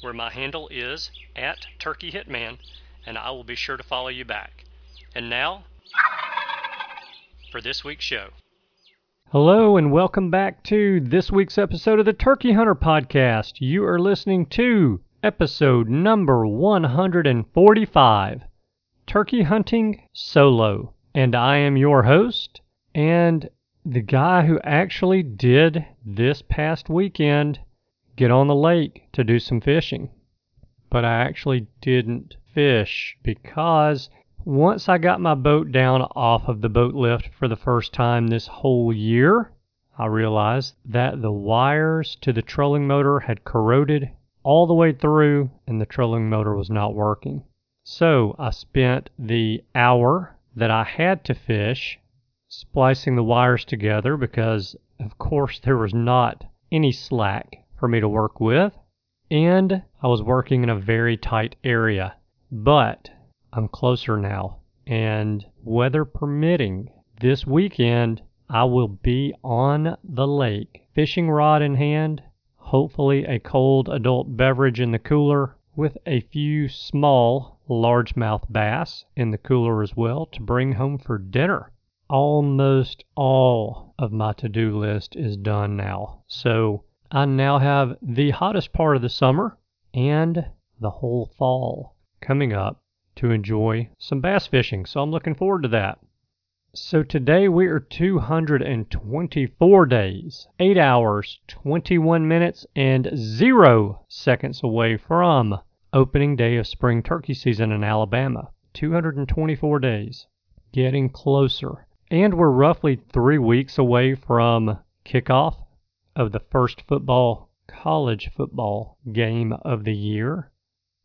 where my handle is at Turkey Hitman, and I will be sure to follow you back. And now, for this week's show. Hello, and welcome back to this week's episode of the Turkey Hunter Podcast. You are listening to episode number 145 Turkey Hunting Solo. And I am your host, and the guy who actually did this past weekend get on the lake to do some fishing. But I actually didn't fish because once I got my boat down off of the boat lift for the first time this whole year, I realized that the wires to the trolling motor had corroded all the way through and the trolling motor was not working. So I spent the hour that I had to fish splicing the wires together because, of course, there was not any slack for me to work with. And I was working in a very tight area. But I'm closer now. And weather permitting, this weekend I will be on the lake, fishing rod in hand, hopefully a cold adult beverage in the cooler, with a few small largemouth bass in the cooler as well to bring home for dinner. Almost all of my to do list is done now. So I now have the hottest part of the summer and the whole fall coming up to enjoy some bass fishing. So I'm looking forward to that. So today we are 224 days, 8 hours, 21 minutes, and 0 seconds away from opening day of spring turkey season in Alabama. 224 days, getting closer. And we're roughly three weeks away from kickoff of the first football, college football game of the year.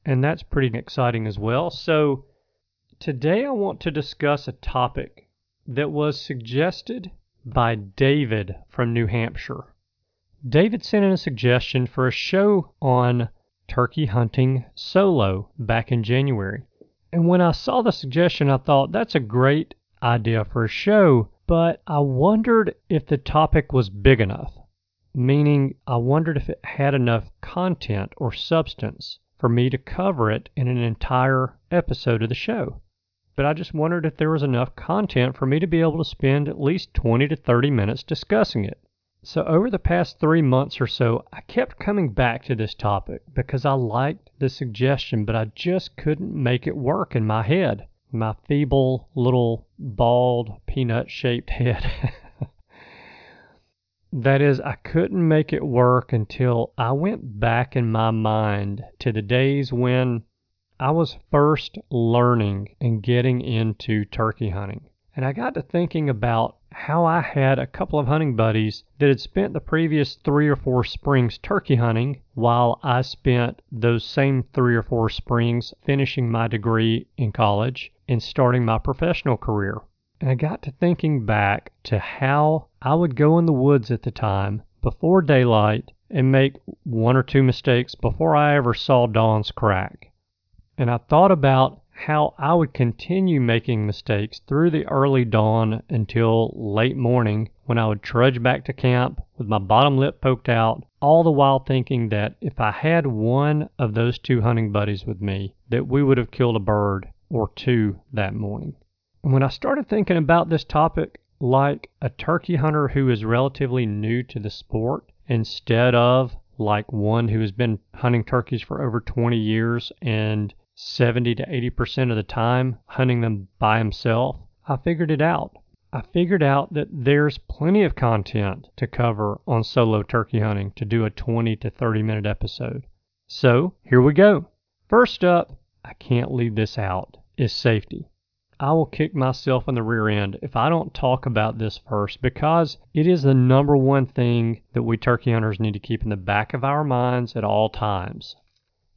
And that's pretty exciting as well. So, today I want to discuss a topic that was suggested by David from New Hampshire. David sent in a suggestion for a show on turkey hunting solo back in January. And when I saw the suggestion, I thought that's a great idea for a show, but I wondered if the topic was big enough meaning I wondered if it had enough content or substance for me to cover it in an entire episode of the show. But I just wondered if there was enough content for me to be able to spend at least 20 to 30 minutes discussing it. So, over the past three months or so, I kept coming back to this topic because I liked the suggestion, but I just couldn't make it work in my head. My feeble, little, bald, peanut shaped head. That is, I couldn't make it work until I went back in my mind to the days when I was first learning and getting into turkey hunting. And I got to thinking about how I had a couple of hunting buddies that had spent the previous three or four springs turkey hunting while I spent those same three or four springs finishing my degree in college and starting my professional career. And I got to thinking back to how I would go in the woods at the time before daylight and make one or two mistakes before I ever saw dawn's crack. And I thought about how I would continue making mistakes through the early dawn until late morning when I would trudge back to camp with my bottom lip poked out, all the while thinking that if I had one of those two hunting buddies with me, that we would have killed a bird or two that morning. When I started thinking about this topic like a turkey hunter who is relatively new to the sport instead of like one who has been hunting turkeys for over 20 years and 70 to 80% of the time hunting them by himself, I figured it out. I figured out that there's plenty of content to cover on solo turkey hunting to do a 20 to 30 minute episode. So here we go. First up, I can't leave this out, is safety. I will kick myself in the rear end if I don't talk about this first because it is the number one thing that we turkey hunters need to keep in the back of our minds at all times.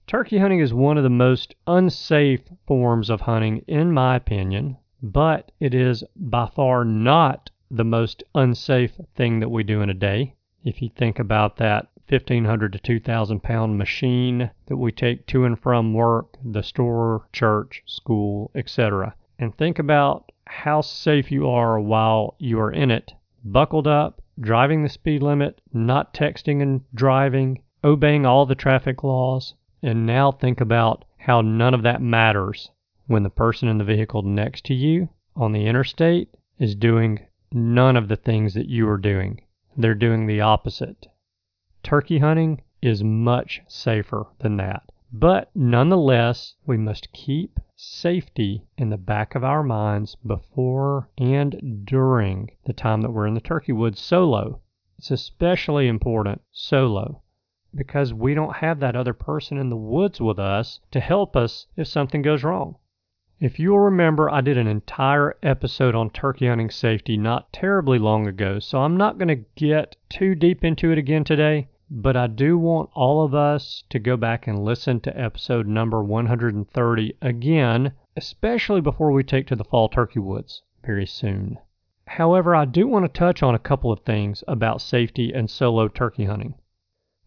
Turkey hunting is one of the most unsafe forms of hunting, in my opinion, but it is by far not the most unsafe thing that we do in a day. If you think about that 1500 to 2000 pound machine that we take to and from work, the store, church, school, etc and think about how safe you are while you are in it, buckled up, driving the speed limit, not texting and driving, obeying all the traffic laws, and now think about how none of that matters when the person in the vehicle next to you on the interstate is doing none of the things that you are doing. They're doing the opposite. Turkey hunting is much safer than that. But nonetheless, we must keep safety in the back of our minds before and during the time that we're in the turkey woods solo. It's especially important solo because we don't have that other person in the woods with us to help us if something goes wrong. If you'll remember, I did an entire episode on turkey hunting safety not terribly long ago, so I'm not going to get too deep into it again today. But I do want all of us to go back and listen to episode number 130 again, especially before we take to the fall turkey woods very soon. However, I do want to touch on a couple of things about safety and solo turkey hunting.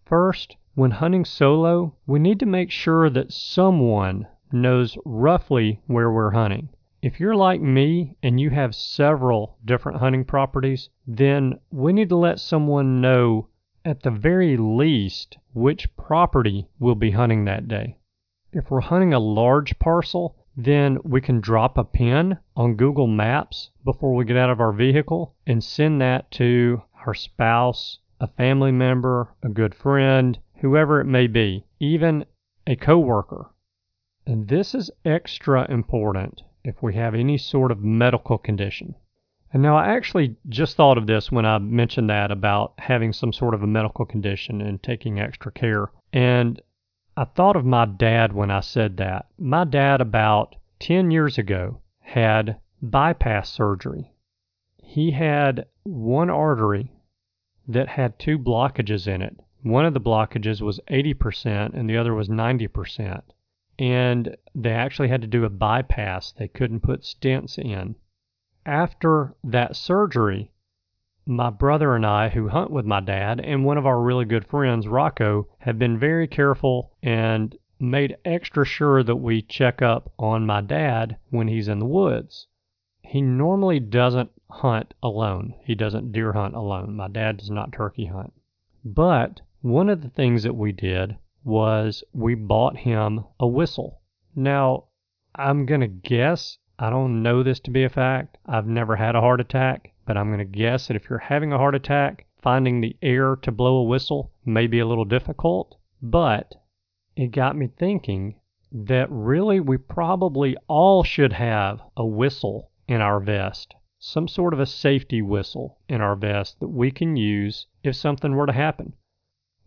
First, when hunting solo, we need to make sure that someone knows roughly where we're hunting. If you're like me and you have several different hunting properties, then we need to let someone know at the very least, which property we'll be hunting that day. If we're hunting a large parcel, then we can drop a pin on Google Maps before we get out of our vehicle and send that to our spouse, a family member, a good friend, whoever it may be, even a coworker. And this is extra important if we have any sort of medical condition. And now I actually just thought of this when I mentioned that about having some sort of a medical condition and taking extra care. And I thought of my dad when I said that. My dad, about 10 years ago, had bypass surgery. He had one artery that had two blockages in it. One of the blockages was 80% and the other was 90%. And they actually had to do a bypass. They couldn't put stents in after that surgery, my brother and I, who hunt with my dad, and one of our really good friends, Rocco, have been very careful and made extra sure that we check up on my dad when he's in the woods. He normally doesn't hunt alone. He doesn't deer hunt alone. My dad does not turkey hunt. But one of the things that we did was we bought him a whistle. Now, I'm going to guess I don't know this to be a fact. I've never had a heart attack, but I'm going to guess that if you're having a heart attack, finding the air to blow a whistle may be a little difficult. But it got me thinking that really we probably all should have a whistle in our vest, some sort of a safety whistle in our vest that we can use if something were to happen.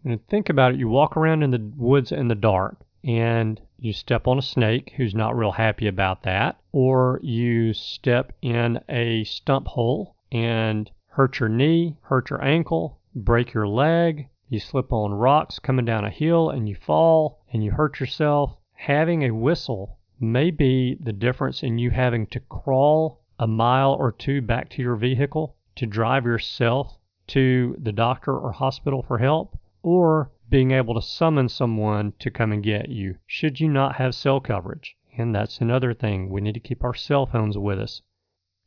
And think about it, you walk around in the woods in the dark and you step on a snake who's not real happy about that, or you step in a stump hole and hurt your knee, hurt your ankle, break your leg, you slip on rocks coming down a hill and you fall and you hurt yourself. Having a whistle may be the difference in you having to crawl a mile or two back to your vehicle to drive yourself to the doctor or hospital for help, or being able to summon someone to come and get you should you not have cell coverage. And that's another thing. We need to keep our cell phones with us.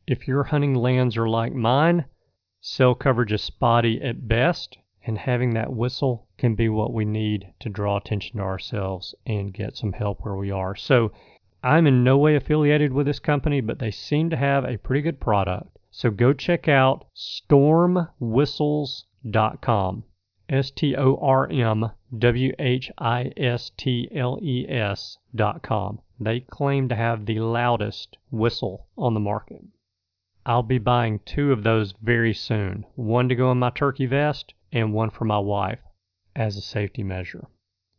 If your hunting lands are like mine, cell coverage is spotty at best, and having that whistle can be what we need to draw attention to ourselves and get some help where we are. So I'm in no way affiliated with this company, but they seem to have a pretty good product. So go check out stormwhistles.com. S T O R M W H I S T L E S dot com. They claim to have the loudest whistle on the market. I'll be buying two of those very soon one to go in my turkey vest and one for my wife as a safety measure.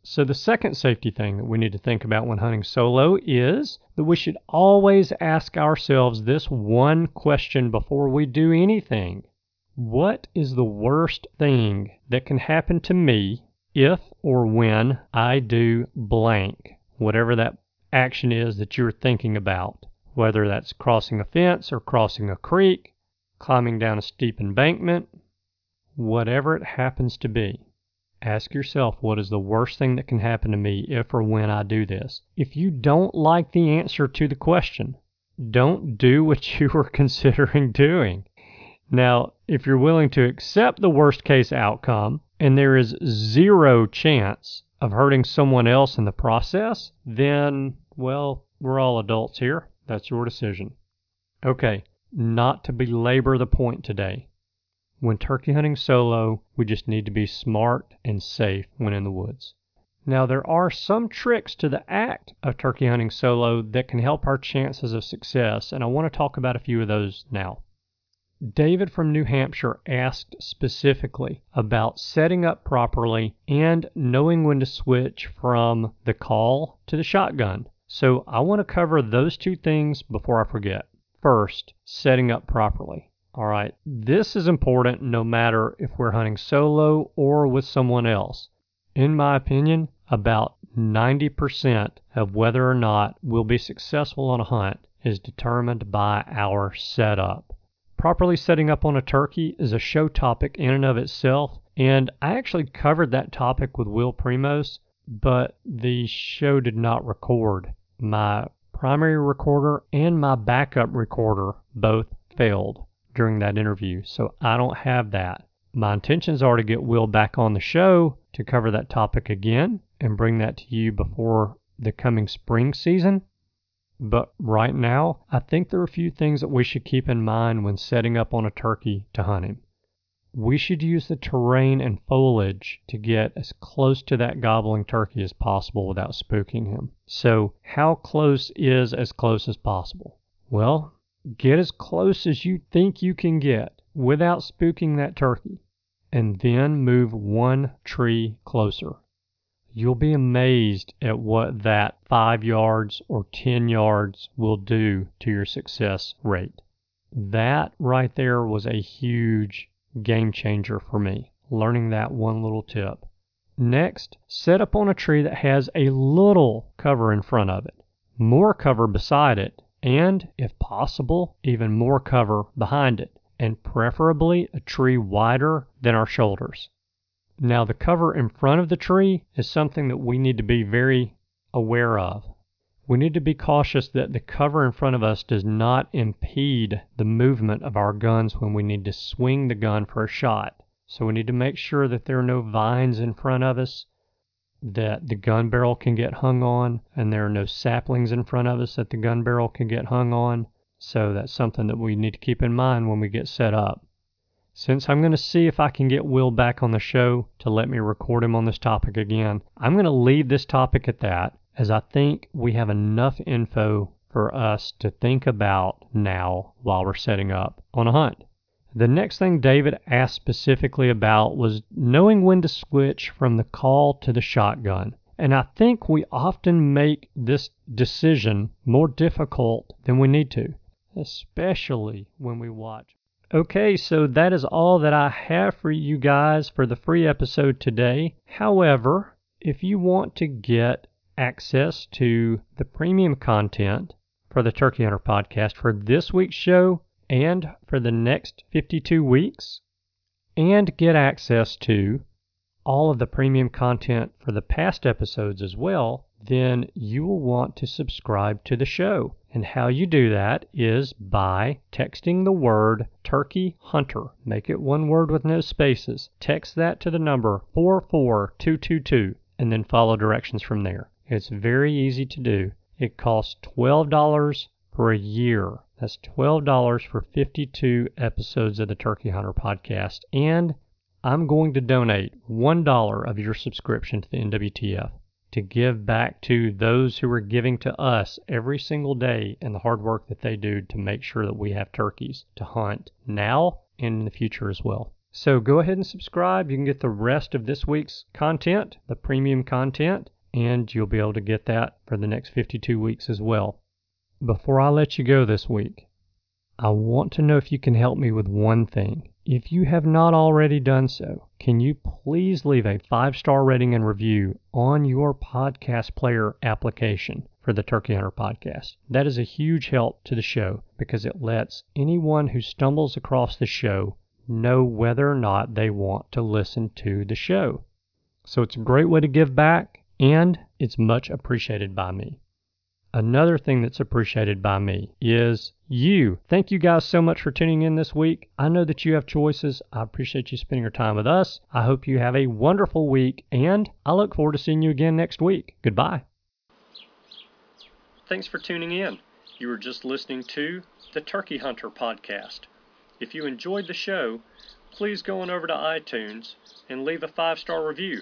So, the second safety thing that we need to think about when hunting solo is that we should always ask ourselves this one question before we do anything What is the worst thing that can happen to me if or when I do blank? Whatever that action is that you're thinking about, whether that's crossing a fence or crossing a creek, climbing down a steep embankment, whatever it happens to be. Ask yourself what is the worst thing that can happen to me if or when I do this. If you don't like the answer to the question, don't do what you were considering doing. Now, if you're willing to accept the worst case outcome and there is zero chance of hurting someone else in the process, then, well, we're all adults here. That's your decision. Okay, not to belabor the point today. When turkey hunting solo, we just need to be smart and safe when in the woods. Now, there are some tricks to the act of turkey hunting solo that can help our chances of success, and I want to talk about a few of those now. David from New Hampshire asked specifically about setting up properly and knowing when to switch from the call to the shotgun. So I want to cover those two things before I forget. First, setting up properly. All right, this is important no matter if we're hunting solo or with someone else. In my opinion, about 90% of whether or not we'll be successful on a hunt is determined by our setup. Properly setting up on a turkey is a show topic in and of itself, and I actually covered that topic with Will Primos, but the show did not record. My primary recorder and my backup recorder both failed during that interview. So I don't have that. My intentions are to get Will back on the show to cover that topic again and bring that to you before the coming spring season. But right now, I think there are a few things that we should keep in mind when setting up on a turkey to hunt him. We should use the terrain and foliage to get as close to that gobbling turkey as possible without spooking him. So, how close is as close as possible? Well, Get as close as you think you can get without spooking that turkey, and then move one tree closer. You'll be amazed at what that five yards or 10 yards will do to your success rate. That right there was a huge game changer for me, learning that one little tip. Next, set up on a tree that has a little cover in front of it, more cover beside it, and, if possible, even more cover behind it, and preferably a tree wider than our shoulders. Now, the cover in front of the tree is something that we need to be very aware of. We need to be cautious that the cover in front of us does not impede the movement of our guns when we need to swing the gun for a shot. So we need to make sure that there are no vines in front of us that the gun barrel can get hung on, and there are no saplings in front of us that the gun barrel can get hung on. So that's something that we need to keep in mind when we get set up. Since I'm going to see if I can get Will back on the show to let me record him on this topic again, I'm going to leave this topic at that as I think we have enough info for us to think about now while we're setting up on a hunt. The next thing David asked specifically about was knowing when to switch from the call to the shotgun. And I think we often make this decision more difficult than we need to, especially when we watch. Okay, so that is all that I have for you guys for the free episode today. However, if you want to get access to the premium content for the Turkey Hunter podcast for this week's show, and for the next 52 weeks, and get access to all of the premium content for the past episodes as well, then you will want to subscribe to the show. And how you do that is by texting the word Turkey Hunter. Make it one word with no spaces. Text that to the number 44222 and then follow directions from there. It's very easy to do. It costs $12 for a year that's $12 for 52 episodes of the Turkey Hunter podcast. And I'm going to donate $1 of your subscription to the NWTF. To give back to those who are giving to us every single day and the hard work that they do to make sure that we have turkeys to hunt now and in the future as well. So go ahead and subscribe. You can get the rest of this week's content, the premium content, and you'll be able to get that for the next 52 weeks as well. Before I let you go this week, I want to know if you can help me with one thing. If you have not already done so, can you please leave a five star rating and review on your podcast player application for the Turkey Hunter podcast? That is a huge help to the show because it lets anyone who stumbles across the show know whether or not they want to listen to the show. So it's a great way to give back and it's much appreciated by me. Another thing that's appreciated by me is you. Thank you guys so much for tuning in this week. I know that you have choices. I appreciate you spending your time with us. I hope you have a wonderful week, and I look forward to seeing you again next week. Goodbye. Thanks for tuning in. You were just listening to the Turkey Hunter podcast. If you enjoyed the show, please go on over to iTunes and leave a five star review.